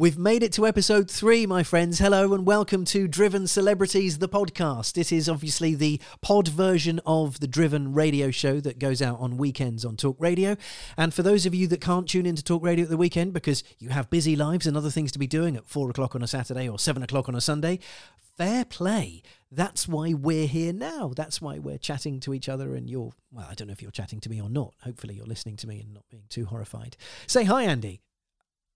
We've made it to episode three, my friends. Hello and welcome to Driven Celebrities, the podcast. It is obviously the pod version of the Driven radio show that goes out on weekends on Talk Radio. And for those of you that can't tune into Talk Radio at the weekend because you have busy lives and other things to be doing at four o'clock on a Saturday or seven o'clock on a Sunday, fair play. That's why we're here now. That's why we're chatting to each other and you're, well, I don't know if you're chatting to me or not. Hopefully you're listening to me and not being too horrified. Say hi, Andy.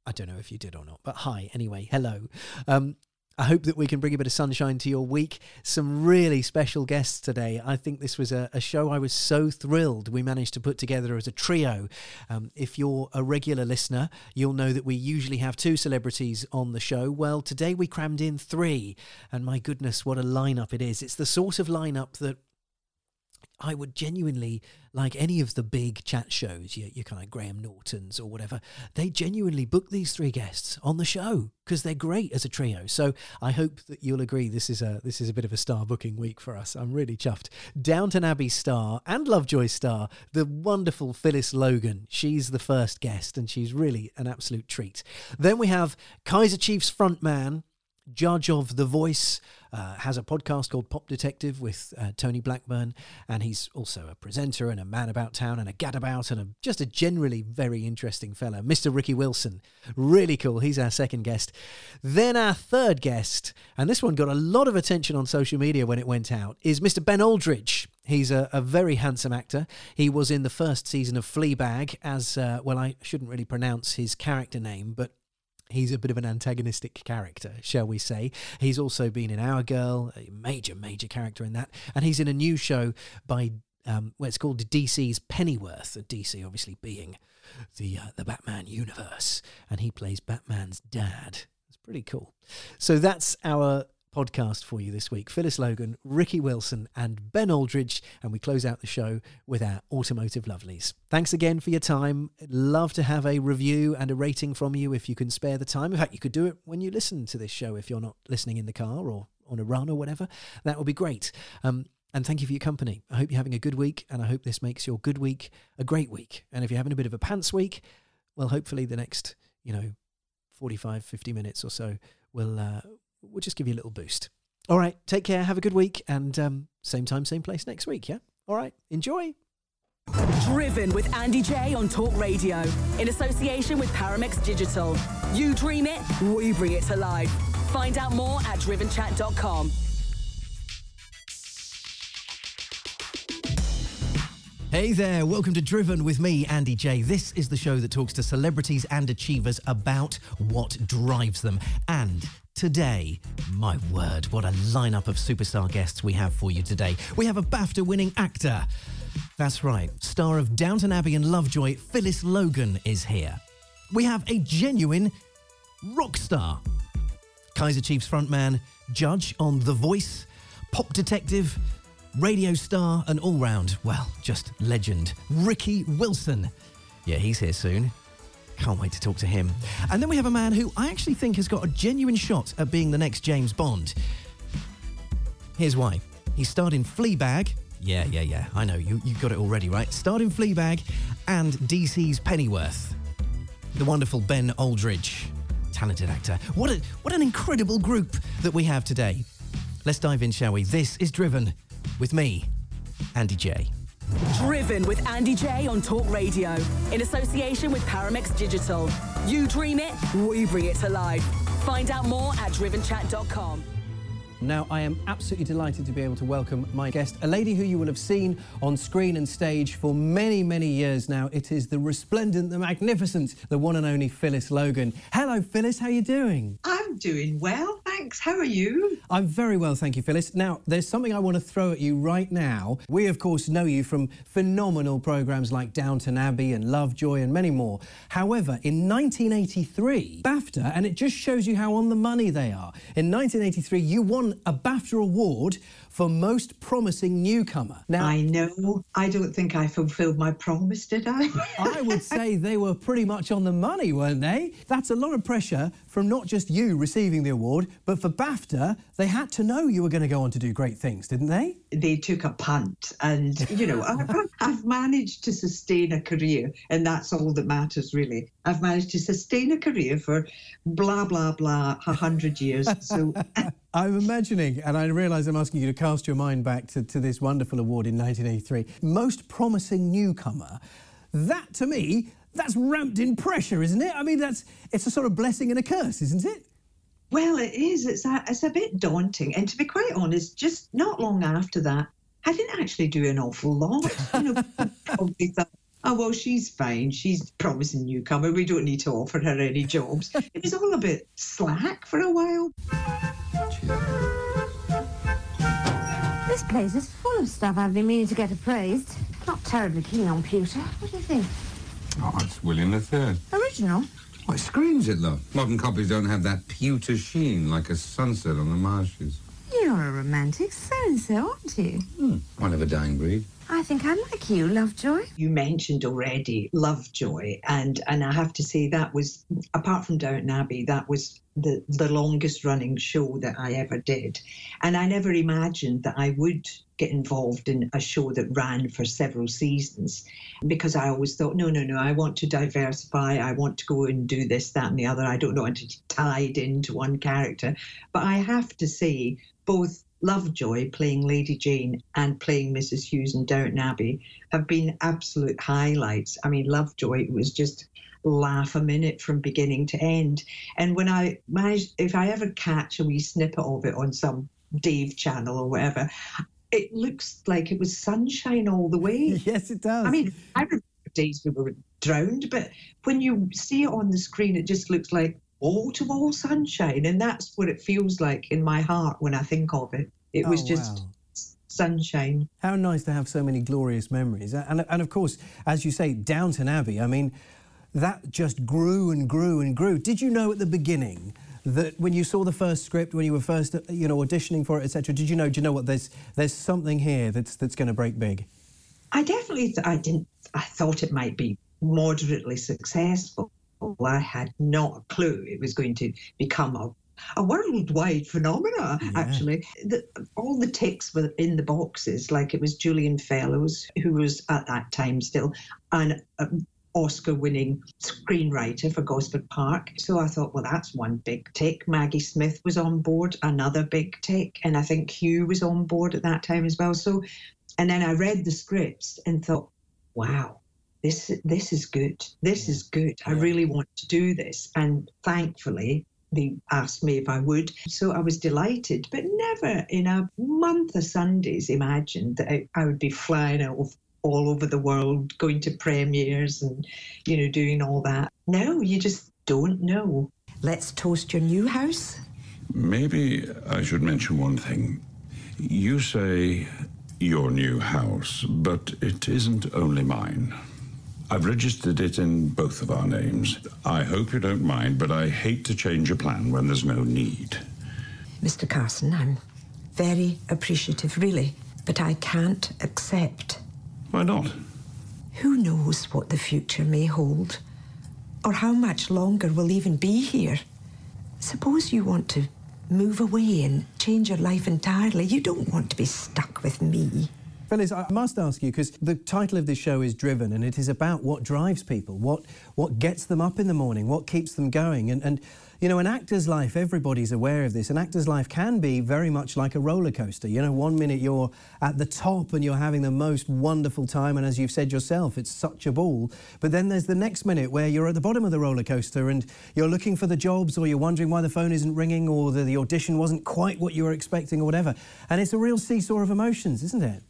I don't know if you did or not, but hi anyway. Hello. Um, I hope that we can bring a bit of sunshine to your week. Some really special guests today. I think this was a, a show I was so thrilled we managed to put together as a trio. Um, if you're a regular listener, you'll know that we usually have two celebrities on the show. Well, today we crammed in three, and my goodness, what a lineup it is! It's the sort of lineup that I would genuinely like any of the big chat shows, your, your kind of Graham Nortons or whatever. They genuinely book these three guests on the show because they're great as a trio. So I hope that you'll agree this is a this is a bit of a star booking week for us. I'm really chuffed. Downton Abbey star and Lovejoy star, the wonderful Phyllis Logan. She's the first guest and she's really an absolute treat. Then we have Kaiser Chiefs frontman judge of The Voice, uh, has a podcast called Pop Detective with uh, Tony Blackburn, and he's also a presenter and a man about town and a gadabout and a, just a generally very interesting fellow. Mr. Ricky Wilson, really cool. He's our second guest. Then our third guest, and this one got a lot of attention on social media when it went out, is Mr. Ben Aldridge. He's a, a, very handsome actor. He was in the first season of Fleabag as, uh, well, I shouldn't really pronounce his character name, but He's a bit of an antagonistic character, shall we say. He's also been in Our Girl, a major, major character in that. And he's in a new show by, um, well, it's called DC's Pennyworth. DC obviously being the, uh, the Batman universe. And he plays Batman's dad. It's pretty cool. So that's our podcast for you this week. Phyllis Logan, Ricky Wilson, and Ben Aldridge. And we close out the show with our automotive lovelies. Thanks again for your time. Love to have a review and a rating from you if you can spare the time. In fact, you could do it when you listen to this show if you're not listening in the car or on a run or whatever. That would be great. Um, and thank you for your company. I hope you're having a good week, and I hope this makes your good week a great week. And if you're having a bit of a pants week, well, hopefully the next, you know, 45, 50 minutes or so will uh, we'll just give you a little boost. All right, take care, have a good week, and um, same time, same place next week, yeah? All right, enjoy. Driven with Andy Jaye on Talk Radio in association with Paramex Digital. You dream it, we bring it to life. Find out more at drivenchat.com. Hey there, welcome to Driven with me, Andy Jaye. This is the show that talks to celebrities and achievers about what drives them. And today. My word, what a lineup of superstar guests we have for you today. We have a BAFTA winning actor. That's right, star of Downton Abbey and Lovejoy, Phyllis Logan is here. We have a genuine rock star. Kaiser Chiefs frontman, judge on The Voice, pop detective, radio star, and all round, well, just legend, Ricky Wilson. Yeah, he's here soon. Can't wait to talk to him. And then we have a man who I actually think has got a genuine shot at being the next James Bond. Here's why. He starred in Fleabag. Yeah, yeah, yeah. I know, you, you got it already, right? Starred in Fleabag and DC's Pennyworth. The wonderful Ben Aldridge. Talented actor. What, a, what an incredible group that we have today. Let's dive in, shall we? This is Driven with me, Andy Jaye. Driven with Andy Jaye on Talk Radio in association with Paramex Digital. You dream it, we bring it to life. Find out more at drivenchat.com. Now, I am absolutely delighted to be able to welcome my guest, a lady who you will have seen on screen and stage for many, many years now. It is the resplendent, the magnificent, the one and only Phyllis Logan. Hello, Phyllis. How are you doing? I'm doing well Alex. How are you? I'm very well, thank you, Phyllis. Now, there's something I want to throw at you right now. We, of course, know you from phenomenal programmes like Downton Abbey and Lovejoy and many more. However, in 1983, BAFTA, and it just shows you how on the money they are, in 1983, you won a BAFTA award for Most Promising Newcomer. Now, I know. I don't think I fulfilled my promise, did I? I would say they were pretty much on the money, weren't they? That's a lot of pressure from not just you receiving the award, but for BAFTA, they had to know you were going to go on to do great things, didn't they? They took a punt, and, you know, I've managed to sustain a career, and that's all that matters, really. I've managed to sustain a career for blah, blah, blah, a hundred years. So. I'm imagining, and I realise I'm asking you to cast your mind back to, to this wonderful award in 1983. Most promising newcomer. That, to me, that's ramped in pressure, isn't it? I mean, that's it's a sort of blessing and a curse, isn't it? Well, it is. It's a, it's a bit daunting. And to be quite honest, just not long after that, I didn't actually do an awful lot. You know, probably thought, oh, well, she's fine. She's promising newcomer. We don't need to offer her any jobs. It was all a bit slack for a while. This place is full of stuff I've been meaning to get appraised. Not terribly keen on pewter. What do you think? Oh, it's William III. Original? Why, screams it, love. Modern copies don't have that pewter sheen like a sunset on the marshes. You're a romantic so-and-so, aren't you? Hmm. One of a dying breed. I think I like you, Lovejoy. You mentioned already Lovejoy, and and I have to say that was apart from Downton Abbey, that was the the longest running show that I ever did, and I never imagined that I would get involved in a show that ran for several seasons because I always thought, no, no, no, I want to diversify. I want to go and do this, that, and the other. I don't want to be tied into one character. But I have to say, both Lovejoy playing Lady Jane and playing Mrs. Hughes in Downton Abbey have been absolute highlights. I mean, Lovejoy was just laugh a minute from beginning to end. And when I managed, if I ever catch a wee snippet of it on some Dave channel or whatever, it looks like it was sunshine all the way. yes, it does. I mean, I remember days we were drowned, but when you see it on the screen, it just looks like all to all sunshine. And that's what it feels like in my heart when I think of it. It was oh, just wow. sunshine. How nice to have so many glorious memories. And, and of course, as you say, Downton Abbey, I mean, that just grew and grew and grew. Did you know at the beginning that when you saw the first script, when you were first, you know, auditioning for it, etc., did you know? Do you know what? There's there's something here that's that's going to break big. I definitely, th- I didn't. I thought it might be moderately successful. I had not a clue it was going to become a a worldwide phenomena, yeah. actually. The, all the ticks were in the boxes, like it was Julian Fellowes, who was at that time still an um, Oscar winning screenwriter for Gosford Park. So I thought, well, that's one big tick. Maggie Smith was on board, another big tick. And I think Hugh was on board at that time as well. So, and then I read the scripts and thought, wow, this this is good. This is good. I really want to do this. And thankfully, they asked me if I would. So I was delighted, but never in a month of Sundays imagined that I, I would be flying out all over the world, going to premieres and, you know, doing all that. No, you just don't know. Let's toast your new house. Maybe I should mention one thing. You say your new house, but it isn't only mine. I've registered it in both of our names. I hope you don't mind, but I hate to change a plan when there's no need. Mr. Carson, I'm very appreciative, really, but I can't accept. Why not? Who knows what the future may hold, or how much longer we'll even be here. Suppose you want to move away and change your life entirely. You don't want to be stuck with me. Phyllis, I must ask you, because the title of this show is Driven, and it is about what drives people, what, what gets them up in the morning, what keeps them going. And, and, you know, an actor's life, everybody's aware of this, an actor's life can be very much like a roller coaster. You know, one minute you're at the top and you're having the most wonderful time, and as you've said yourself, it's such a ball. But then there's the next minute where you're at the bottom of the roller coaster and you're looking for the jobs, or you're wondering why the phone isn't ringing, or the, the audition wasn't quite what you were expecting, or whatever. And it's a real seesaw of emotions, isn't it?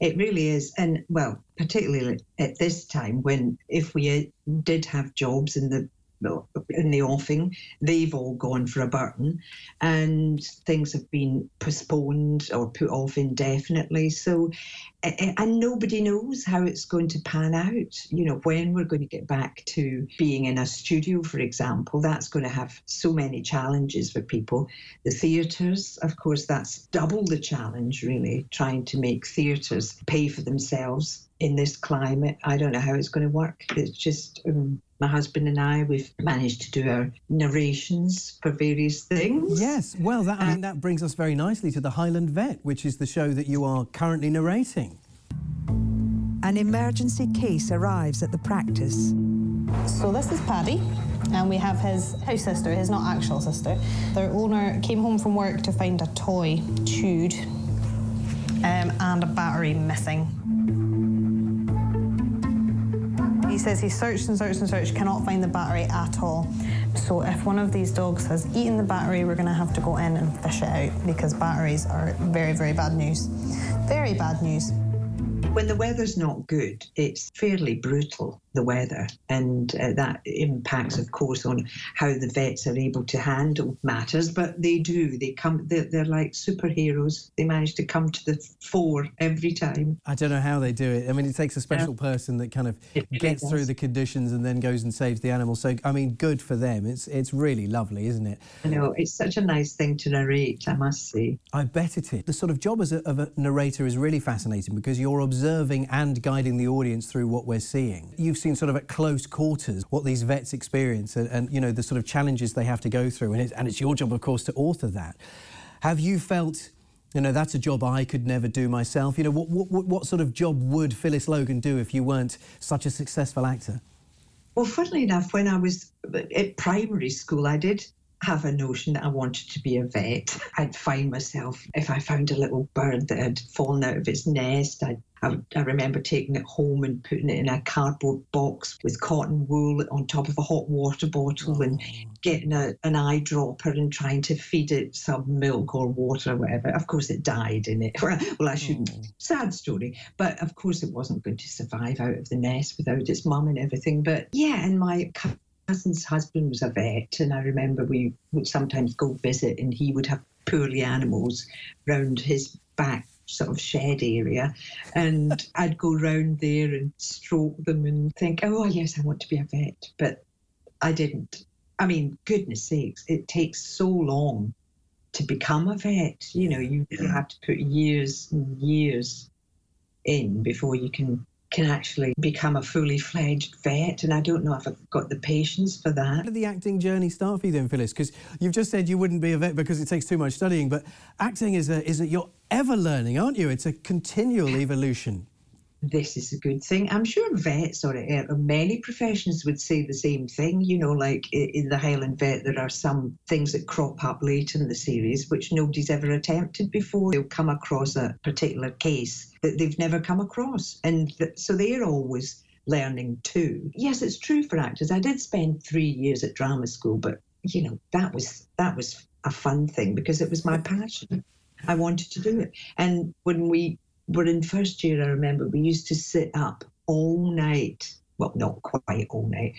It really is. And well, particularly at this time when if we did have jobs and the in the offing. They've all gone for a burton, and things have been postponed or put off indefinitely. So, and nobody knows how it's going to pan out. You know, when we're going to get back to being in a studio, for example, that's going to have so many challenges for people. The theatres, of course, that's double the challenge, really, trying to make theatres pay for themselves in this climate. I don't know how it's going to work. It's just um, my husband and I, we've managed to do our narrations for various things. Yes, well, that, I mean, that brings us very nicely to The Highland Vet, which is the show that you are currently narrating. An emergency case arrives at the practice. So this is Paddy, and we have his house sister, his not actual sister. Their owner came home from work to find a toy chewed um, and a battery missing. He says he searched and searched and searched, cannot find the battery at all. So if one of these dogs has eaten the battery, we're going to have to go in and fish it out because batteries are very, very bad news. Very bad news. When the weather's not good, it's fairly brutal the weather, and uh, that impacts, of course, on how the vets are able to handle matters. But they do; they come. They're, they're like superheroes. They manage to come to the fore every time. I don't know how they do it. I mean, it takes a special yeah. person that kind of gets through the conditions and then goes and saves the animal. So, I mean, good for them. It's it's really lovely, isn't it? I know it's such a nice thing to narrate. I must say. I bet it is. The sort of job as a, of a narrator is really fascinating because you're observing and guiding the audience through what we're seeing. You've seen sort of at close quarters what these vets experience and, and you know the sort of challenges they have to go through, and it's, and it's your job, of course, to author that. Have you felt? You know, that's a job I could never do myself. You know, what, what, what sort of job would Phyllis Logan do if you weren't such a successful actor? Well, funnily enough, when I was at primary school, I did have a notion that I wanted to be a vet. I'd find myself, if I found a little bird that had fallen out of its nest, I'd I, I, remember taking it home and putting it in a cardboard box with cotton wool on top of a hot water bottle oh. and getting a, an eyedropper and trying to feed it some milk or water or whatever. Of course, it died in it. well, I shouldn't. Oh. Sad story. But of course, it wasn't going to survive out of the nest without its mum and everything. But yeah, and my cousin's husband was a vet, and I remember we would sometimes go visit, and he would have poorly animals round his back sort of shed area. And I'd go round there and stroke them and think, oh, yes, I want to be a vet. But I didn't. I mean, goodness sakes, it takes so long to become a vet. You know, you, you have to put years and years in before you can can actually become a fully fledged vet. And I don't know if I've got the patience for that. How did the acting journey start for you then, Phyllis? Because you've just said you wouldn't be a vet because it takes too much studying, but acting is a, is a, you're ever learning, aren't you? It's a continual evolution this is a good thing. I'm sure vets or uh, many professions would say the same thing. You know, like in the Highland Vet, there are some things that crop up late in the series which nobody's ever attempted before. They'll come across a particular case that they've never come across. And th- so they're always learning too. Yes, it's true for actors. I did spend three years at drama school, but you know, that was that was a fun thing because it was my passion. I wanted to do it. And when we but in first year, I remember we used to sit up all night. Well, not quite all night,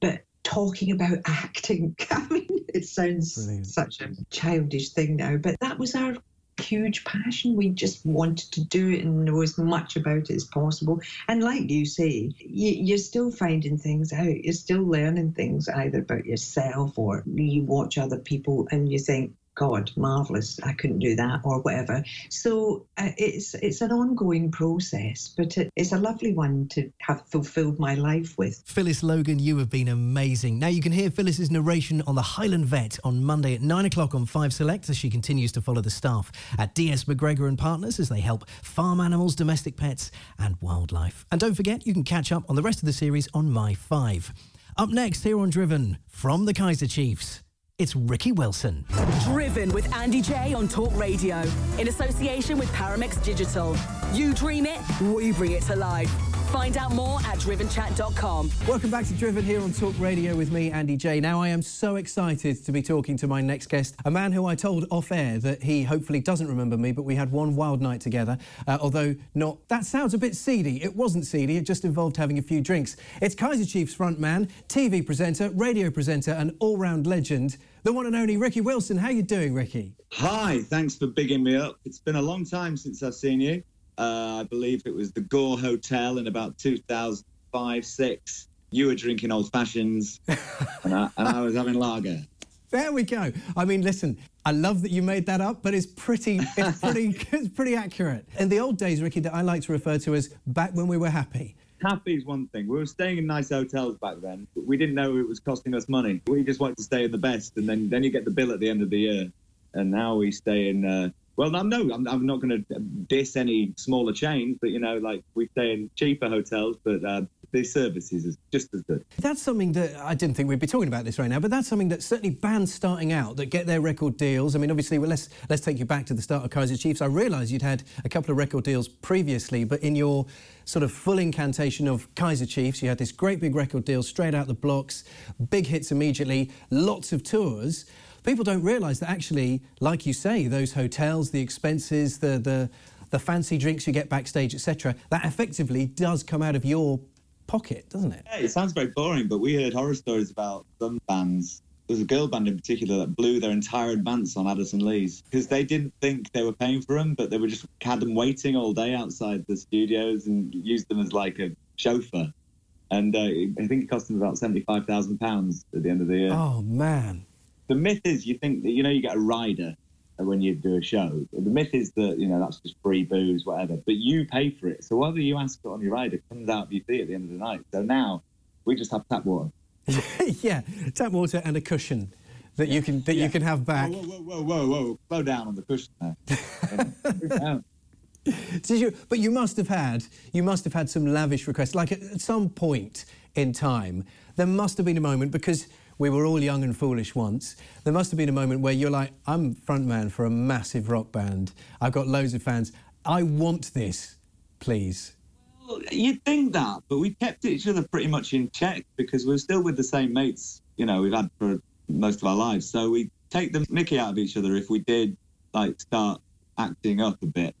but talking about acting. I mean, it sounds Brilliant. such a childish thing now, but that was our huge passion. We just wanted to do it and know as much about it as possible. And like you say, you, are still finding things out. You're still learning things either about yourself or you watch other people and you think, God, marvelous! I couldn't do that, or whatever. So uh, it's it's an ongoing process, but it, it's a lovely one to have fulfilled my life with. Phyllis Logan, you have been amazing. Now you can hear Phyllis's narration on the Highland Vet on Monday at nine o'clock on Five Select as she continues to follow the staff at DS McGregor and Partners as they help farm animals, domestic pets, and wildlife. And don't forget, you can catch up on the rest of the series on My Five. Up next here on Driven from the Kaiser Chiefs. It's Ricky Wilson. Driven with Andy Jaye on Talk Radio in association with Paramex Digital. You dream it, we bring it to life. Find out more at drivenchat.com. Welcome back to Driven here on Talk Radio with me, Andy Jaye. Now, I am so excited to be talking to my next guest, a man who I told off air that he hopefully doesn't remember me, but we had one wild night together. Uh, although, not that sounds a bit seedy. It wasn't seedy, it just involved having a few drinks. It's Kaiser Chiefs frontman, TV presenter, radio presenter, and all round legend, the one and only Ricky Wilson. How you doing, Ricky? Hi, thanks for bigging me up. It's been a long time since I've seen you. Uh, I believe it was the Gore Hotel in about 2005 6. You were drinking old fashions, and, I, and I was having lager. There we go. I mean, listen, I love that you made that up, but it's pretty, it's pretty, it's pretty accurate. In the old days, Ricky, that I like to refer to as back when we were happy. Happy is one thing. We were staying in nice hotels back then. But we didn't know it was costing us money. We just wanted to stay in the best, and then then you get the bill at the end of the year. And now we stay in. Uh, well, no, no, I'm, I'm not going to diss any smaller chains, but you know, like we stay in cheaper hotels, but uh, the services is just as good. That's something that I didn't think we'd be talking about this right now, but that's something that certainly bands starting out that get their record deals. I mean, obviously, well, let's let's take you back to the start of Kaiser Chiefs. I realise you'd had a couple of record deals previously, but in your sort of full incantation of Kaiser Chiefs, you had this great big record deal straight out the blocks, big hits immediately, lots of tours. People don't realise that actually, like you say, those hotels, the expenses, the the the fancy drinks you get backstage, etc., that effectively does come out of your pocket, doesn't it? Yeah, it sounds very boring, but we heard horror stories about some bands. There was a girl band in particular that blew their entire advance on Addison Lee's because they didn't think they were paying for them, but they were just had them waiting all day outside the studios and used them as like a chauffeur. And uh, I think it cost them about seventy-five thousand pounds at the end of the year. Oh man! The myth is you think that you know you get a rider when you do a show. The myth is that you know that's just free booze, whatever. But you pay for it, so whatever you ask for on your rider comes out of your fee at the end of the night. So now we just have tap water. yeah, tap water and a cushion that you can that Yeah. you can have back. Whoa, whoa, whoa, whoa, whoa! Slow down on the cushion there. You? But you must have had you must have had some lavish requests. Like at, at some point in time, there must have been a moment because we were all young and foolish once. There must have been a moment where you're like, I'm frontman for a massive rock band. I've got loads of fans. I want this, please. Well, You'd think that, but we kept each other pretty much in check because we're still with the same mates, you know, we've had for most of our lives. So we take the mickey out of each other if we did like start acting up a bit.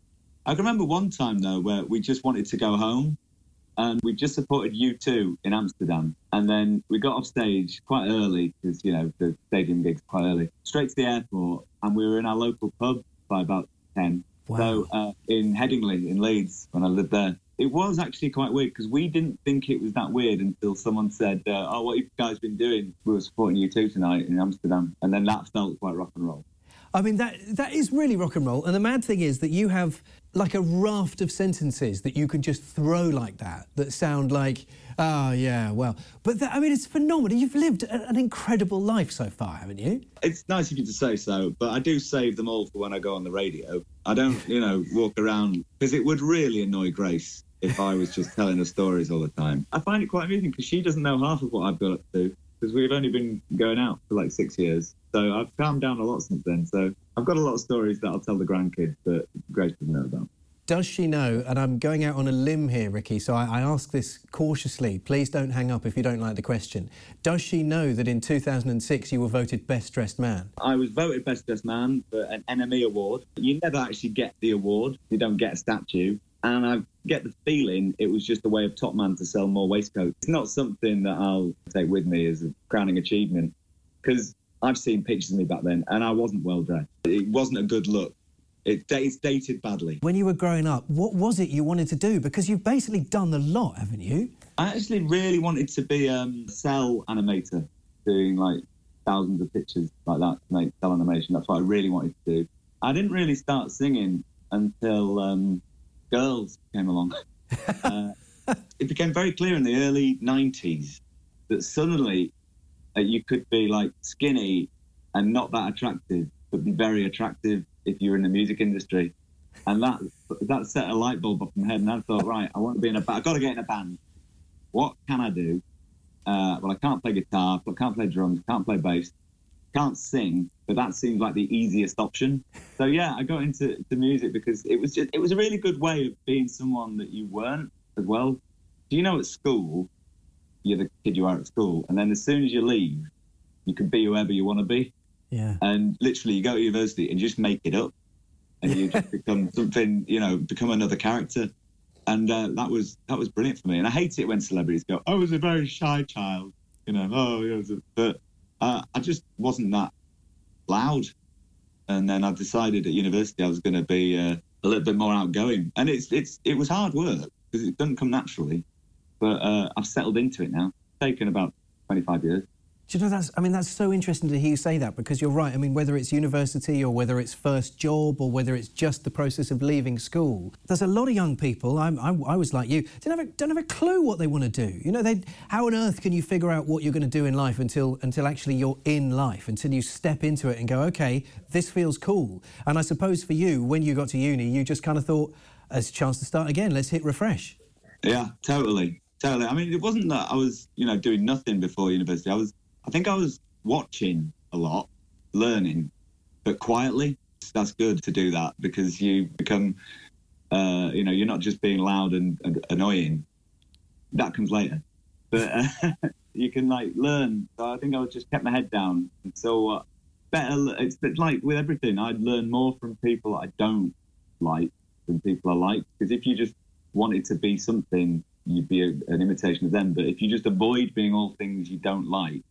I can remember one time though where we just wanted to go home and we just supported U2 in Amsterdam. And then we got off stage quite early because, you know, the stadium gigs quite early, straight to the airport. And we were in our local pub by about 10. So uh, in Headingley in Leeds when I lived there, it was actually quite weird because we didn't think it was that weird until someone said, uh, "Oh, what have you guys been doing? We were supporting U2 tonight in Amsterdam," and then that felt quite rock and roll. I mean, that that is really rock and roll. And the mad thing is that you have like a raft of sentences that you can just throw like that that sound like, oh yeah, well. But that, I mean, it's phenomenal. You've lived a- an incredible life so far, haven't you? It's nice of you to say so, but I do save them all for when I go on the radio. I don't, you know, walk around because it would really annoy Grace if I was just telling her stories all the time. I find it quite amusing because she doesn't know half of what I've got up to because we've only been going out for like six years. So I've calmed down a lot since then. So I've got a lot of stories that I'll tell the grandkids that Grace doesn't know about. Does she know? And I'm going out on a limb here, Ricky, so I, I ask this cautiously. Please don't hang up if you don't like the question. Does she know that in 2006 you were voted Best Dressed Man? I was voted Best Dressed Man for an NME Award. You never actually get the award, you don't get a statue. And I get the feeling it was just a way of Topman to sell more waistcoats. It's not something that I'll take with me as a crowning achievement because I've seen pictures of me back then and I wasn't well dressed. It wasn't a good look. It, it's dated badly. When you were growing up, what was it you wanted to do? Because you've basically done a lot, haven't you? I actually really wanted to be um, a cell animator, doing like thousands of pictures like that to make cell animation. That's what I really wanted to do. I didn't really start singing until um, girls came along. uh, it became very clear in the early 90s that suddenly uh, you could be like skinny and not that attractive, but be very attractive if you're in the music industry. And that that set a light bulb off my head, and I thought, right, I want to be in a band. I've got to get in a band. What can I do? Uh, well, I can't play guitar, I can't play drums, can't play bass, can't sing, but that seemed like the easiest option. So yeah, I got into the music because it was just it was a really good way of being someone that you weren't as well. Do you know at school, you're the kid you are at school, and then as soon as you leave, you can be whoever you want to be. Yeah. And literally, you go to university and you just make it up, and you just become something, you know, become another character. And uh, that was that was brilliant for me. And I hate it when celebrities go, "I was a very shy child," you know. Oh, yeah, but uh, I just wasn't that loud. And then I decided at university I was going to be uh, a little bit more outgoing. And it's it's it was hard work because it doesn't come naturally. But uh, I've settled into it now. It's taken about 25 years. Do you know that's? I mean, that's so interesting to hear you say that because you're right. I mean, whether it's university or whether it's first job or whether it's just the process of leaving school, there's a lot of young people. I'm, I, I was like you. Don't have a, don't have a clue what they want to do. You know, they. How on earth can you figure out what you're going to do in life until until actually you're in life, until you step into it and go, okay, this feels cool. And I suppose for you, when you got to uni, you just kind of thought, as a chance to start again. Let's hit refresh." Yeah, totally, totally. I mean, it wasn't that I was, you know, doing nothing before university. I was I think I was watching a lot, learning, but quietly. That's good to do that because you become, uh, you know, you're not just being loud and, and annoying. That comes later, but uh, you can like learn. So I think I just kept my head down. So uh, better. It's like with everything. I'd learn more from people I don't like than people I like. Because if you just wanted to be something, you'd be a, an imitation of them. But if you just avoid being all things you don't like,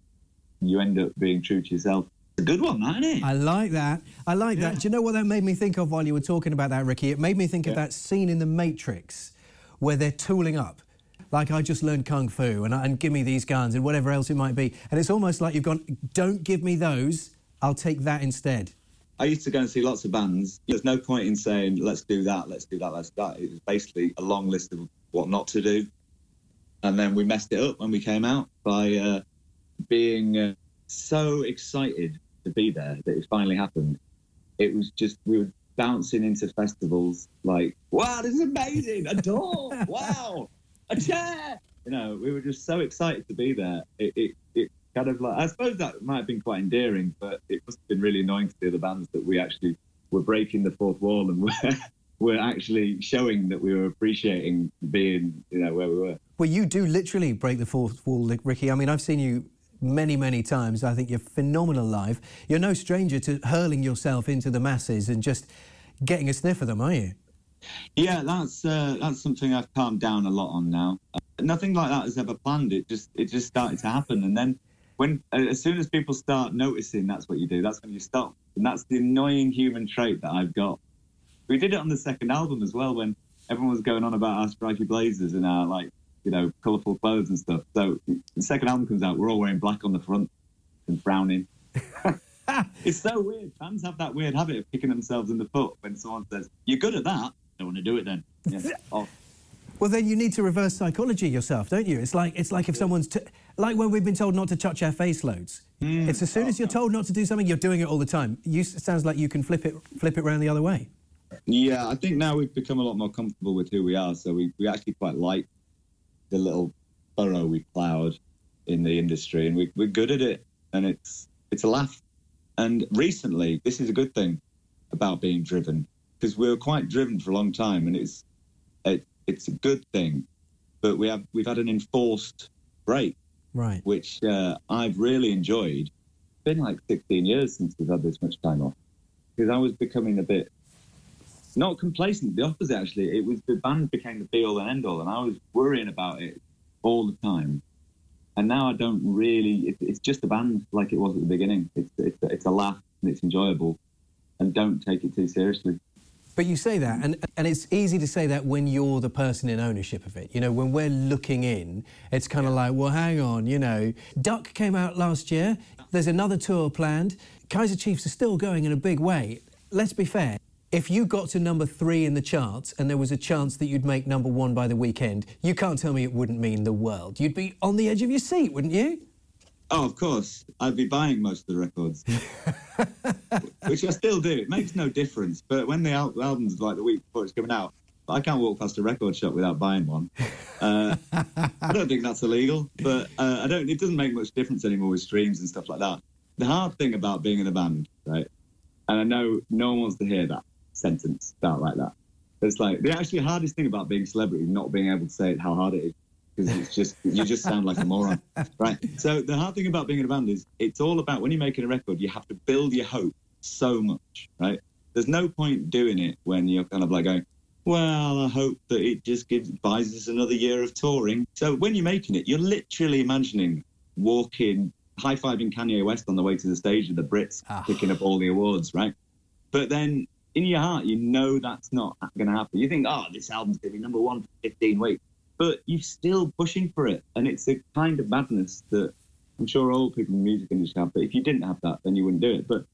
you end up being true to yourself. It's a good one, that, isn't it? I like that. I like Yeah. that. Do you know what that made me think of while you were talking about that, Ricky? It made me think of that scene in The Matrix where they're tooling up. Like, I just learned Kung Fu and, and give me these guns and whatever else it might be. And it's almost like you've gone, don't give me those, I'll take that instead. I used to go and see lots of bands. There's no point in saying, let's do that, let's do that, let's do that. It was basically a long list of what not to do. And then we messed it up when we came out by uh, being uh, so excited to be there that it finally happened. It was just, we were bouncing into festivals like, wow, this is amazing, a door, wow, a chair. You know, we were just so excited to be there. It, it, it kind of like, I suppose that might have been quite endearing, but it must have been really annoying to the other bands that we actually were breaking the fourth wall and we're, we're actually showing that we were appreciating being, you know, where we were. Well, you do literally break the fourth wall, Ricky. I mean, I've seen you many, many times. I think you're phenomenal live. You're no stranger to hurling yourself into the masses and just getting a sniff of them, are you? Yeah, that's uh, that's something I've calmed down a lot on now. Uh, nothing like that was ever planned. It just it just started to happen, and then when uh, as soon as people start noticing, that's what you do. That's when you stop, and that's the annoying human trait that I've got. We did it on the second album as well, when everyone was going on about our striky blazers and our like you know colourful clothes and stuff. So the second album comes out, we're all wearing black on the front and frowning. it's so weird. Fans have that weird habit of kicking themselves in the foot when someone says, "You're good at that." Don't want to do it then. Yeah. oh, Well, then you need to reverse psychology yourself, don't you? It's like it's like if someone's t- like when we've been told not to touch our face loads. Hmm. It's as soon as you're told not to do something, you're doing it all the time. You, it sounds like you can flip it flip it around the other way. Yeah, I think now we've become a lot more comfortable with who we are, so we, we actually quite like the little burrow we ploughed in the industry, and we, we're good at it, and it's it's a laugh. And recently, this is a good thing about being driven because we were quite driven for a long time, and it's it, it's a good thing, but we have we've had an enforced break, Right. which uh, I've really enjoyed. It's been like 16 years since we've had this much time off because I was becoming a bit not complacent, the opposite actually. It was the band became the be all and end all, and I was worrying about it all the time. And now I don't really. It, it's just a band like it was at the beginning. It's it's it's a laugh and it's enjoyable, and don't take it too seriously. But you say that, and, and it's easy to say that when you're the person in ownership of it. You know, when we're looking in, it's kind of like, well, hang on, you know. Duck came out last year. There's another tour planned. Kaiser Chiefs are still going in a big way. Let's be fair. If you got to number three in the charts and there was a chance that you'd make number one by the weekend, you can't tell me it wouldn't mean the world. You'd be on the edge of your seat, wouldn't you? Oh, of course, I'd be buying most of the records, which I still do. It makes no difference. But when the al- album's like the week before it's coming out, I can't walk past a record shop without buying one. Uh, I don't think that's illegal, but uh, I don't. It doesn't make much difference anymore with streams and stuff like that. The hard thing about being in a band, right? And I know no one wants to hear that sentence out like that. It's like the actually hardest thing about being a celebrity is not being able to say it how hard it is. because it's just you just sound like a moron, right? So the hard thing about being in a band is it's all about when you're making a record, you have to build your hope so much, right? There's no point doing it when you're kind of like going, well, I hope that it just gives buys us another year of touring. So when you're making it, you're literally imagining walking, high fiving Kanye West on the way to the stage of the Brits, ah. picking up all the awards, right? But then in your heart, you know that's not going to happen. You think, oh, this album's going to be number one for 15 weeks, but you're still pushing for it, and it's a kind of madness that I'm sure all people in the music industry have. But if you didn't have that, then you wouldn't do it. But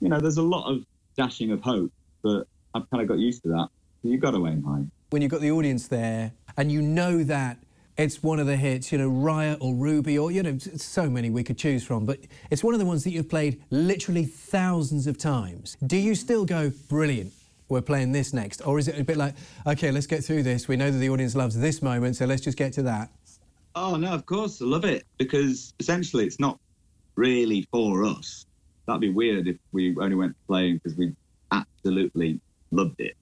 you know, there's a lot of dashing of hope, but I've kind of got used to that. You've got to aim high. When you've got the audience there and you know that it's one of the hits, you know, Riot or Ruby or, you know, so many we could choose from, but it's one of the ones that you've played literally thousands of times. Do you still go, brilliant, we're playing this next? Or is it a bit like, okay, let's get through this. We know that the audience loves this moment, so let's just get to that. Oh no, of course I love it because essentially it's not really for us. That'd be weird if we only went playing because we absolutely loved it.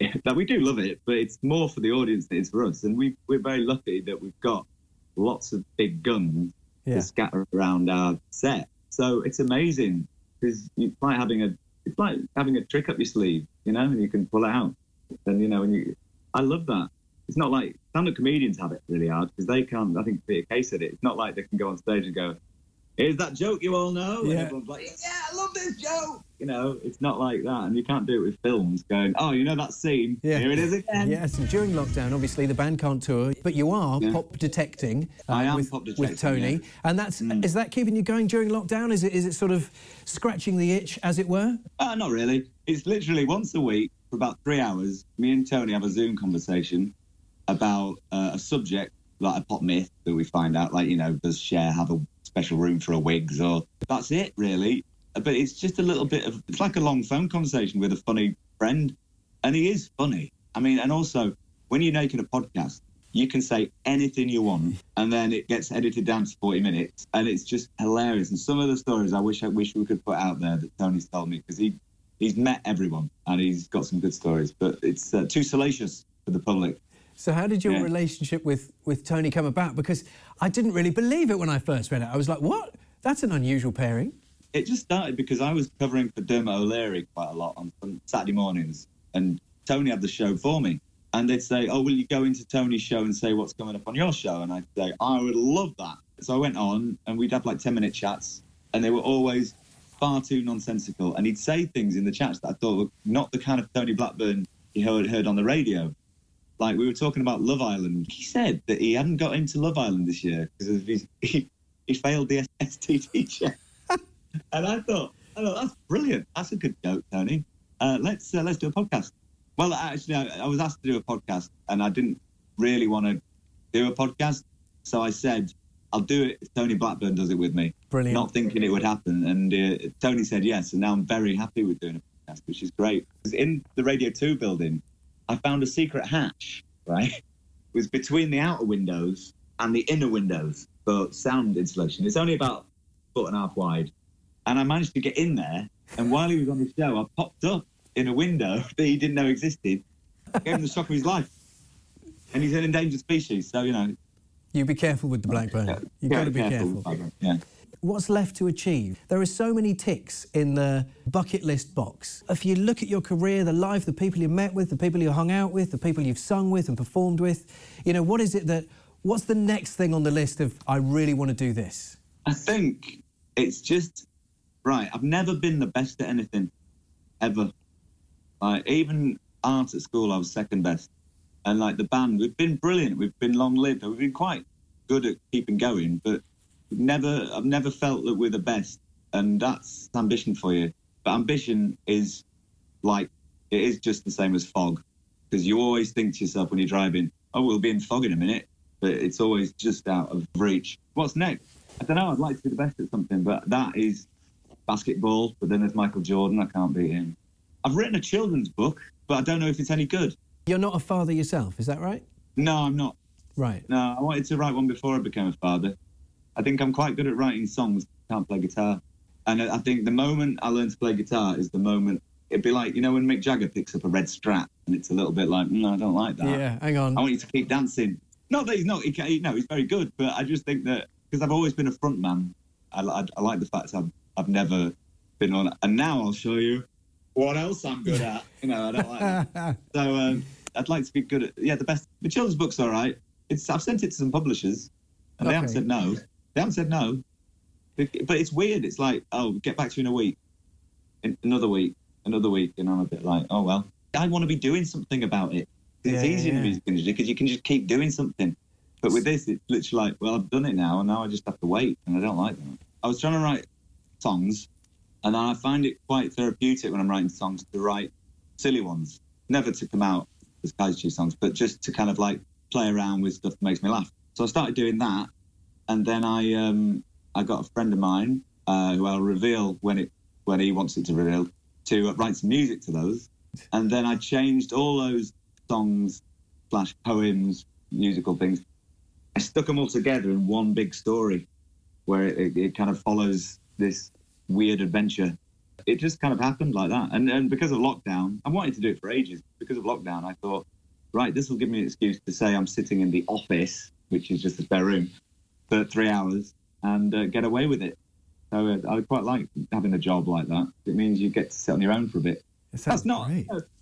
that we do love it, but it's more for the audience than it's for us. And we we're very lucky that we've got lots of big guns Yeah. to scatter around our set. So it's amazing because it's like having a it's like having a trick up your sleeve, you know, and you can pull it out. And you know, and you I love that. It's not like stand-up comedians have it really hard because they can't. I think Peter Kay said it. It's not like they can go on stage and go, "Here's that joke you all know," and Yeah. everyone's like, "Yeah, I love this joke." You know, it's not like that, and you can't do it with films. Going, "Oh, you know that scene? Yeah. Here it is again." Yes, and during lockdown, obviously the band can't tour, but you are pop detecting. uh, I am with, pop with Tony, yeah. and that's is that keeping you going during lockdown? Is it is it sort of scratching the itch, as it were? Uh, not really. It's literally once a week for about three hours. Me and Tony have a Zoom conversation about uh, a subject, like a pop myth that we find out, like, you know, does Cher have a special room for a wigs? Or that's it, really. But it's just a little bit of, it's like a long phone conversation with a funny friend. And he is funny. I mean, and also, when you're making a podcast, you can say anything you want, and then it gets edited down to 40 minutes, and it's just hilarious. And some of the stories I wish I wish we could put out there that Tony's told me because he he's met everyone and he's got some good stories, but it's uh, too salacious for the public. So how did your Yeah. relationship with with Tony come about? Because I didn't really believe it when I first read it. I was like, what? That's an unusual pairing. It just started because I was covering for Dermot O'Leary quite a lot on, on Saturday mornings, and Tony had the show for me. And they'd say, "Oh, will you go into Tony's show and say what's coming up on your show?" And I'd say, "I would love that." So I went on, and we'd have like ten minute chats, and they were always far too nonsensical. And he'd say things in the chats that I thought were not the kind of Tony Blackburn you heard, heard on the radio. Like we were talking about Love Island. He said that he hadn't got into Love Island this year because of his, he, he failed the STT check. and I thought, I thought that's brilliant. That's a good joke, Tony. Uh, let's uh, let's do a podcast. Well, actually, I, I was asked to do a podcast, and I didn't really want to do a podcast, so I said I'll do it if Tony Blackburn does it with me. Brilliant. Not thinking it would happen, and uh, Tony said yes, and now I'm very happy with doing a podcast, which is great. Because in the Radio Two building, I found a secret hatch. Right, it was between the outer windows and the inner windows for sound insulation. It's only about a foot and a half wide, and I managed to get in there. And while he was on the show, I popped up in a window that he didn't know existed. Gave him the shock of his life. And he's an endangered species, so you know. You be careful with the Blackburn. You've got to be careful. Yeah. What's left to achieve? There are so many ticks in the bucket list box. If you look at your career, the life, the people you met with, the people you hung out with, the people you've sung with and performed with, you know, what is it that, what's the next thing on the list of, I really want to do this? I think it's just right. I've never been the best at anything, ever. Like even art at school, I was second best, and like the band, we've been brilliant. We've been long lived. We've been quite good at keeping going, but never. I've never felt that we're the best, and that's ambition for you. But ambition is like it is just the same as fog, because you always think to yourself when you're driving, "Oh, we'll be in fog in a minute," but it's always just out of reach. What's next? I don't know. I'd like to be the best at something, but that is basketball. But then there's Michael Jordan. I can't beat him. I've written a children's book, but I don't know if it's any good. You're not a father yourself, is that right? No, I'm not. Right. No, I wanted to write one before I became a father. I think I'm quite good at writing songs. I Can't play guitar, and I think the moment I learn to play guitar is the moment. It'd be like you know when Mick Jagger picks up a red strap, and it's a little bit like, mm, I don't like that. Yeah, hang on. I want you to keep dancing. Not that he's not. He can, he, no, he's very good. But I just think that because I've always been a front man, I, I, I like the fact I've I've never been on. And now I'll show you what else I'm good at. You know, I don't like that. So um, I'd like to be good at. Yeah, the best. The children's book's all right. It's I've sent it to some publishers, and they haven't said no. They haven't said no. But it's weird. It's like, oh, get back to you in a week, in another week, another week, and I'm a bit like, oh well. I want to be doing something about it. It's Yeah, easy in the yeah. music industry because you can just keep doing something. But with this, it's literally like, well, I've done it now, and now I just have to wait, and I don't like that. I was trying to write songs, and I find it quite therapeutic when I'm writing songs to write silly ones, never to come out as Kaiju songs, but just to kind of like play around with stuff that makes me laugh. So I started doing that, and then I um, I got a friend of mine uh, who I'll reveal when it when he wants it to reveal to write some music to those, and then I changed all those songs slash poems, musical things. I stuck them all together in one big story, where it, it, it kind of follows this weird adventure. It just kind of happened like that, and and because of lockdown, I wanted to do it for ages. Because of lockdown, I thought, right, this will give me an excuse to say I'm sitting in the office, which is just a spare room, for three hours and uh, get away with it. So uh, I quite like having a job like that. It means you get to sit on your own for a bit. That's not.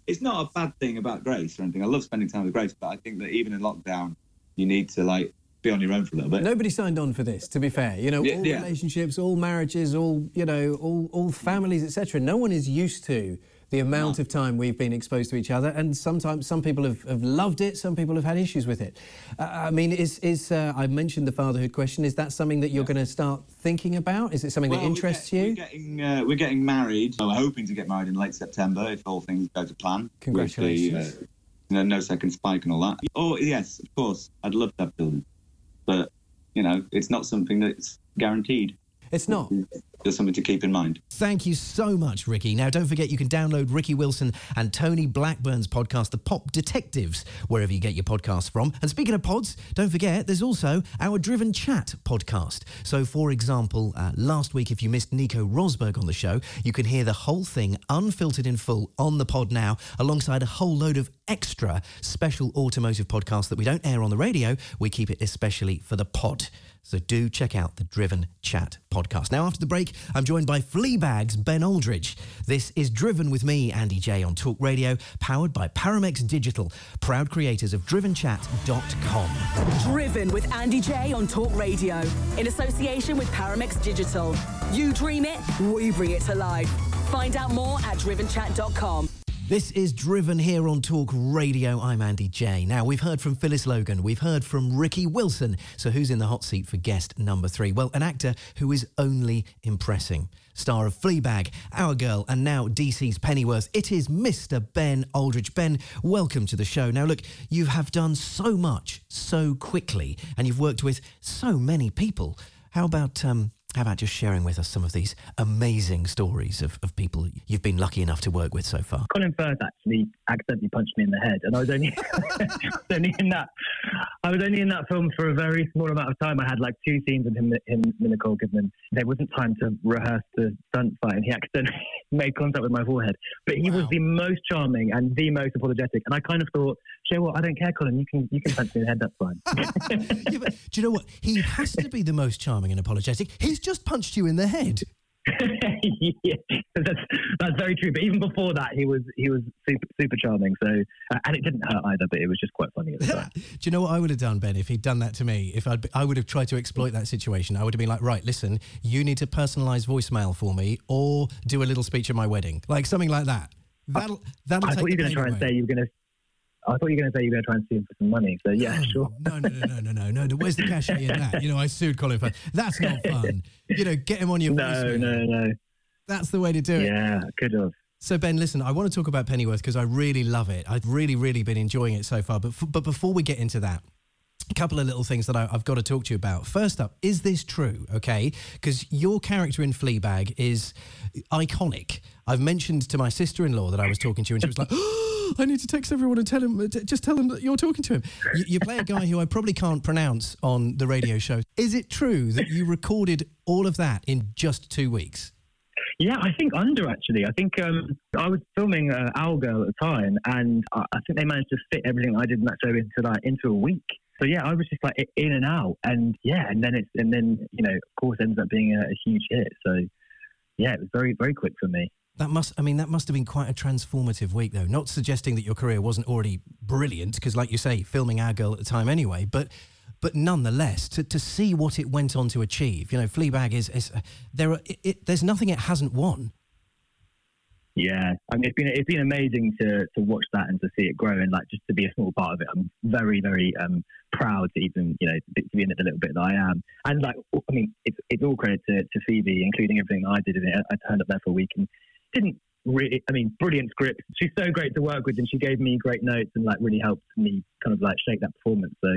It's not a bad thing about Grace or anything. I love spending time with Grace, but I think that even in lockdown, you need to like be on your own for a little bit. Nobody signed on for this, to be fair. You know, Yeah, all yeah. relationships, all marriages, all you know, all all families, etc. No one is used to the amount of time we've been exposed to each other, and sometimes some people have, have loved it, some people have had issues with it. Uh, I mean, is is uh, I mentioned the fatherhood question? Is that something that you're going to start thinking about? Is it something that Well, we're interests get- you? We're getting, uh, we're getting married. So we're hoping to get married in late September if all things go to plan. with the, Congratulations. uh, you know, no second spike and all that. Oh yes, of course. I'd love to have children, but you know, it's not something that's guaranteed. It's not. Just something to keep in mind. Thank you so much, Ricky. Now, don't forget you can download Ricky Wilson and Tony Blackburn's podcast, The Pop Detectives, wherever you get your podcasts from. And speaking of pods, don't forget there's also our Driven Chat podcast. So, for example, uh, last week, if you missed Nico Rosberg on the show, you can hear the whole thing unfiltered in full on the pod now, alongside a whole load of extra special automotive podcasts that we don't air on the radio. We keep it especially for the pod. So do check out the Driven Chat podcast. Now, after the break, I'm joined by Fleabag's Ben Aldridge. This is Driven with me, Andy Jaye, on Talk Radio, powered by Paramex Digital, proud creators of DrivenChat.com. Driven with Andy Jaye on Talk Radio in association with Paramex Digital. You dream it, we bring it to life. Find out more at drivenchat.com. This is Driven here on Talk Radio. I'm Andy Jaye. Now, we've heard from Phyllis Logan. We've heard from Ricky Wilson. So, who's in the hot seat for guest number three? Well, an actor who is only impressing. Star of Fleabag, Our Girl, and now DC's Pennyworth. It is Mr. Ben Aldridge. Ben, welcome to the show. Now, look, you have done so much so quickly, and you've worked with so many people. How about um, how about just sharing with us some of these amazing stories of, of people you've been lucky enough to work with so far? Colin Firth actually accidentally punched me in the head, and I was only, only in that. I was only in that film for a very small amount of time. I had like two scenes with him, him, and Nicole Kidman. There wasn't time to rehearse the stunt fight, and he accidentally made contact with my forehead. But he was the most charming and the most apologetic, and I kind of thought, "You know what? I don't care, Colin. You can you can punch me in the head. That's fine." Yeah, but do you know what? He has to be the most charming and apologetic. He's just punched you in the head. yeah, that's that's very true. But even before that, he was he was super super charming. So uh, and it didn't hurt either, but it was just quite funny at the time. Do you know what I would have done, Ben, if he'd done that to me? If I'd, I would have tried to exploit that situation. I would have been like, right, listen, you need to personalise voicemail for me, or do a little speech at my wedding, like something like that. That'll that'll I take thought you were going to try and say you were going to. I thought you were going to say you were going to try and sue him for some money. So yeah, sure. No, no, no, no, no, no, no. no. Where's the cachet in that? You know, I sued Colin Firth. That's not fun. You know, get him on your No, voicemail. no, no. That's the way to do it. Yeah, could have. So Ben, listen, I want to talk about Pennyworth because I really love it. I've really, really been enjoying it so far. But f- but before we get into that, a couple of little things that I, I've got to talk to you about. First up, is this true? Okay, because your character in Fleabag is iconic. I've mentioned to my sister-in-law that I was talking to you, and she was like, oh, "I need to text everyone and tell him, just tell them that you're talking to him." You, you play a guy who I probably can't pronounce on the radio show. Is it true that you recorded all of that in just two weeks? Yeah, I think under actually. I think um, I was filming uh, Girl at the time, and I, I think they managed to fit everything I did in that show into into a week. So yeah, I was just like in and out, and yeah, and then it's and then you know, of course, ends up being a, a huge hit. So yeah, it was very very quick for me. That must, I mean, that must have been quite a transformative week, though. Not suggesting that your career wasn't already brilliant, because, like you say, filming Our Girl at the time anyway, but but nonetheless, to, to see what it went on to achieve, you know, Fleabag is, is there are, it, it, there's nothing it hasn't won. Yeah, I mean, it's been it's been amazing to to watch that and to see it grow and like just to be a small part of it. I'm very very um, proud to even you know to be in it a little bit that I am. And like, I mean, it's it's all credit to, to Phoebe, including everything I did in it. I turned up there for a week and didn't really. I mean, brilliant script. She's so great to work with, and she gave me great notes and like really helped me kind of like shape that performance. So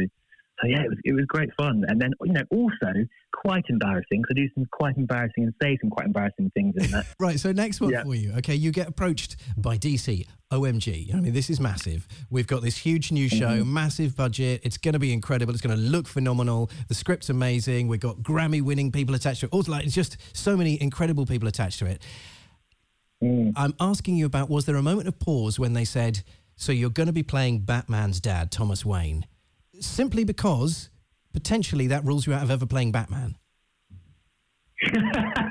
so yeah, it was, it was great fun. And then, you know, also quite embarrassing because I do some quite embarrassing and say some quite embarrassing things in that. right. So next one yeah. for you. Okay. You get approached by DC. OMG. I mean, this is massive. We've got this huge new show, mm-hmm. massive budget. It's going to be incredible. It's going to look phenomenal. The script's amazing. We've got Grammy winning people attached to it. Also, like, it's just so many incredible people attached to it. Mm. I'm asking you about was there a moment of pause when they said, so you're going to be playing Batman's dad, Thomas Wayne? Simply because potentially that rules you out of ever playing Batman.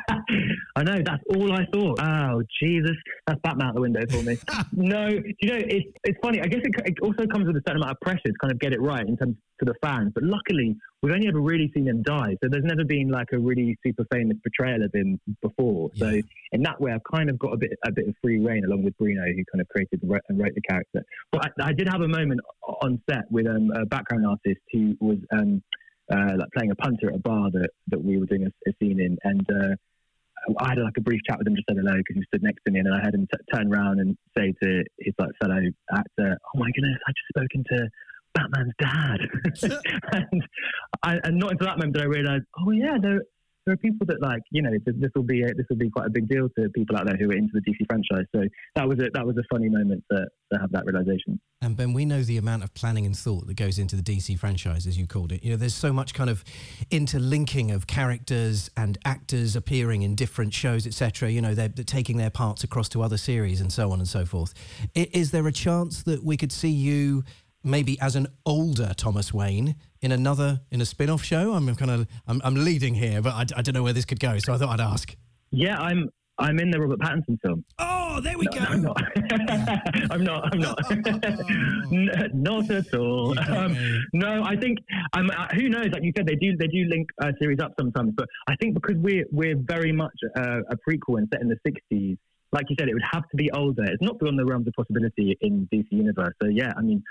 I know. That's all I thought. Oh, Jesus. That's Batman out the window for me. no, you know, it's, it's funny. I guess it, it, also comes with a certain amount of pressure to kind of get it right in terms to the fans. But luckily, we've only ever really seen him die. So there's never been like a really super famous portrayal of him before. Yeah. So in that way, I've kind of got a bit a bit of free reign along with Bruno, who kind of created and wrote, and wrote the character. But I, I, did have a moment on set with um, a background artist who was um, uh, like playing a punter at a bar that, that we were doing a, a scene in. And uh, I had like a brief chat with him, just said hello because he stood next to me, and I had him t- turn around and say to his like fellow actor, "Oh my goodness, I just spoken to." Batman's dad, and, I, and not until that moment did I realise, oh yeah, there, there are people that like you know this will be a, this will be quite a big deal to people out there who are into the DC franchise. So that was a, that was a funny moment to, to have that realization. And Ben, we know the amount of planning and thought that goes into the DC franchise, as you called it. You know, there's so much kind of interlinking of characters and actors appearing in different shows, etc. You know, they're, they're, taking their parts across to other series and so on and so forth. Is there a chance that we could see you? Maybe as an older Thomas Wayne in another in a spin-off show? I'm kind of I'm, I'm leading here, but I, I, don't know where this could go, so I thought I'd ask. Yeah, I'm I'm in the Robert Pattinson film. Oh, there we no, go. No, I'm not. I'm not. I'm not. Not at all. Um, no, I think um, uh, who knows? Like you said, they do they do link uh, series up sometimes, but I think because we're we're very much uh, a prequel and set in the '60s. Like you said, it would have to be older. It's not beyond the realms of possibility in DC universe. So yeah, I mean,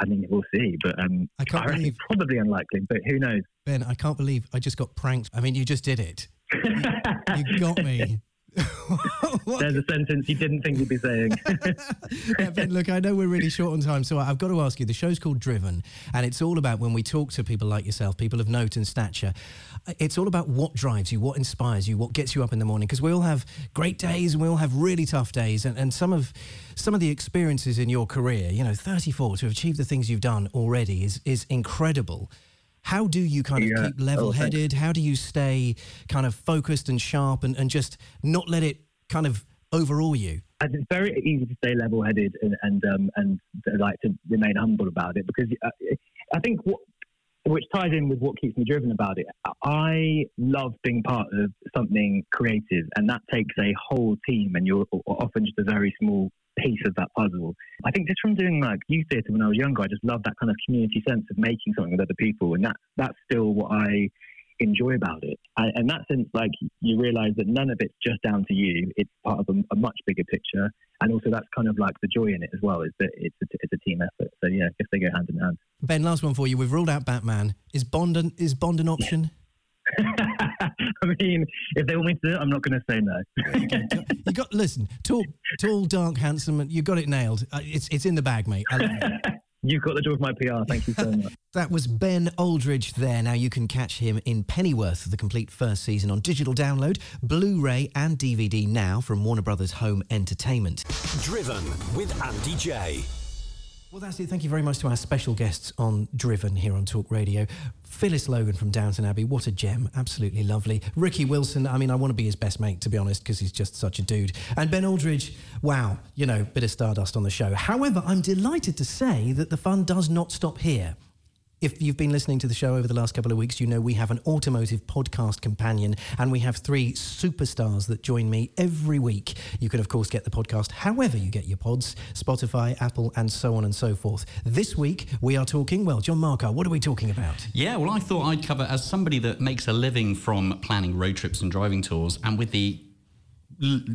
I mean, we'll see, but um, I can't I believe probably unlikely, but who knows? Ben, I can't believe I just got pranked. I mean, you just did it. you, you got me. There's a sentence you didn't think you'd be saying. yeah, ben, look, I know we're really short on time, so I've got to ask you. The show's called Driven, and it's all about when we talk to people like yourself, people of note and stature. It's all about what drives you, what inspires you, what gets you up in the morning. Because we all have great days and we all have really tough days, and, and some of some of the experiences in your career, you know, 34 to achieve the things you've done already is is incredible. How do you kind of keep level oh, headed? How do you stay kind of focused and sharp and, and just not let it kind of overawe you? It's very easy to stay level headed and and, um, and like to remain humble about it because uh, I think what which ties in with what keeps me driven about it. I love being part of something creative, and that takes a whole team, and you're often just a very small piece of that puzzle. I think just from doing like youth theatre when I was younger, I just love that kind of community sense of making something with other people, and that that's still what I enjoy about it. And in that sense, like you realise that none of it's just down to you; it's part of a, a, much bigger picture, and also that's kind of like the joy in it as well. Is that it's a, it's a team effort. So yeah, I guess they go hand in hand. Ben, last one for you. We've ruled out Batman. Is Bond an, is Bond an option? Yeah. I mean, if they want me to do it, I'm not going to say no. you got listen, tall, tall, dark, handsome. You got it nailed. Uh, it's it's in the bag, mate. You've got the joy of my PR. Thank you so much. that was Ben Aldridge there. Now you can catch him in Pennyworth, the complete first season on digital download, Blu ray, and DVD now from Warner Brothers Home Entertainment. Driven with Andy Jaye. Well, that's it. Thank you very much to our special guests on Driven here on Talk Radio. Phyllis Logan from Downton Abbey, what a gem. Absolutely lovely. Ricky Wilson, I mean, I want to be his best mate, to be honest, because he's just such a dude. And Ben Aldridge, wow, you know, bit of stardust on the show. However, I'm delighted to say that the fun does not stop here. If you've been listening to the show over the last couple of weeks, you know we have an automotive podcast companion and we have three superstars that join me every week. You can, of course, get the podcast however you get your pods Spotify, Apple, and so on and so forth. This week, we are talking, well, John Marker, what are we talking about? Yeah, well, I thought I'd cover as somebody that makes a living from planning road trips and driving tours, and with the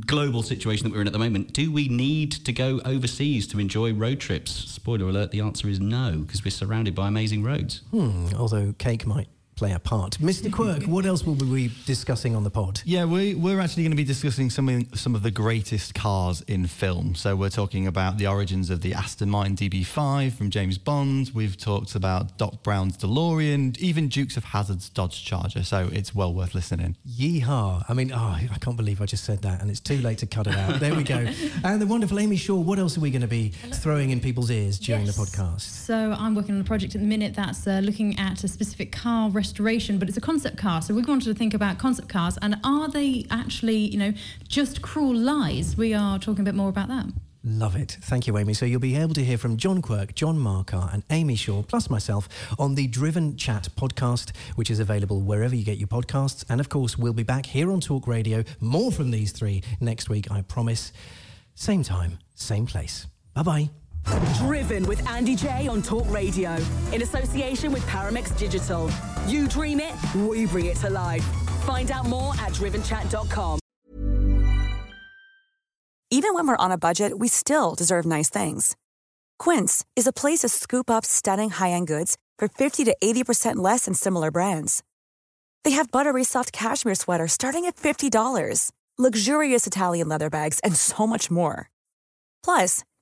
global situation that we're in at the moment, do we need to go overseas to enjoy road trips? Spoiler alert, the answer is no, because we're surrounded by amazing roads. Hmm, although cake might play a part. Mr. Quirk, what else will we be discussing on the pod? Yeah, we, we're actually going to be discussing some, some of the greatest cars in film. So we're talking about the origins of the Aston Martin DB5 from James Bond. We've talked about Doc Brown's DeLorean, even Dukes of Hazzard's Dodge Charger. So it's well worth listening. Yeehaw. I mean, oh, I can't believe I just said that, and it's too late to cut it out. There we go. And the wonderful Amy Shaw, what else are we going to be throwing in people's ears during Yes. the podcast? So I'm working on a project at the minute that's uh, looking at a specific car restoration, but it's a concept car. So we wanted to think about concept cars and are they actually, you know, just cruel lies? We are talking a bit more about that. Love it. Thank you, Amy. So you'll be able to hear from John Quirk, John Markar, and Amy Shaw, plus myself, on the Driven Chat podcast, which is available wherever you get your podcasts. And of course, we'll be back here on Talk Radio. More from these three next week, I promise. Same time, same place. Bye bye. Driven with Andy Jaye on Talk Radio in association with Paramex Digital. You dream it, we bring it to life. Find out more at drivenchat.com. Even when we're on a budget, we still deserve nice things. Quince is a place to scoop up stunning high-end goods for 50 to 80% less than similar brands. They have buttery soft cashmere sweaters starting at $50, luxurious Italian leather bags, and so much more. Plus,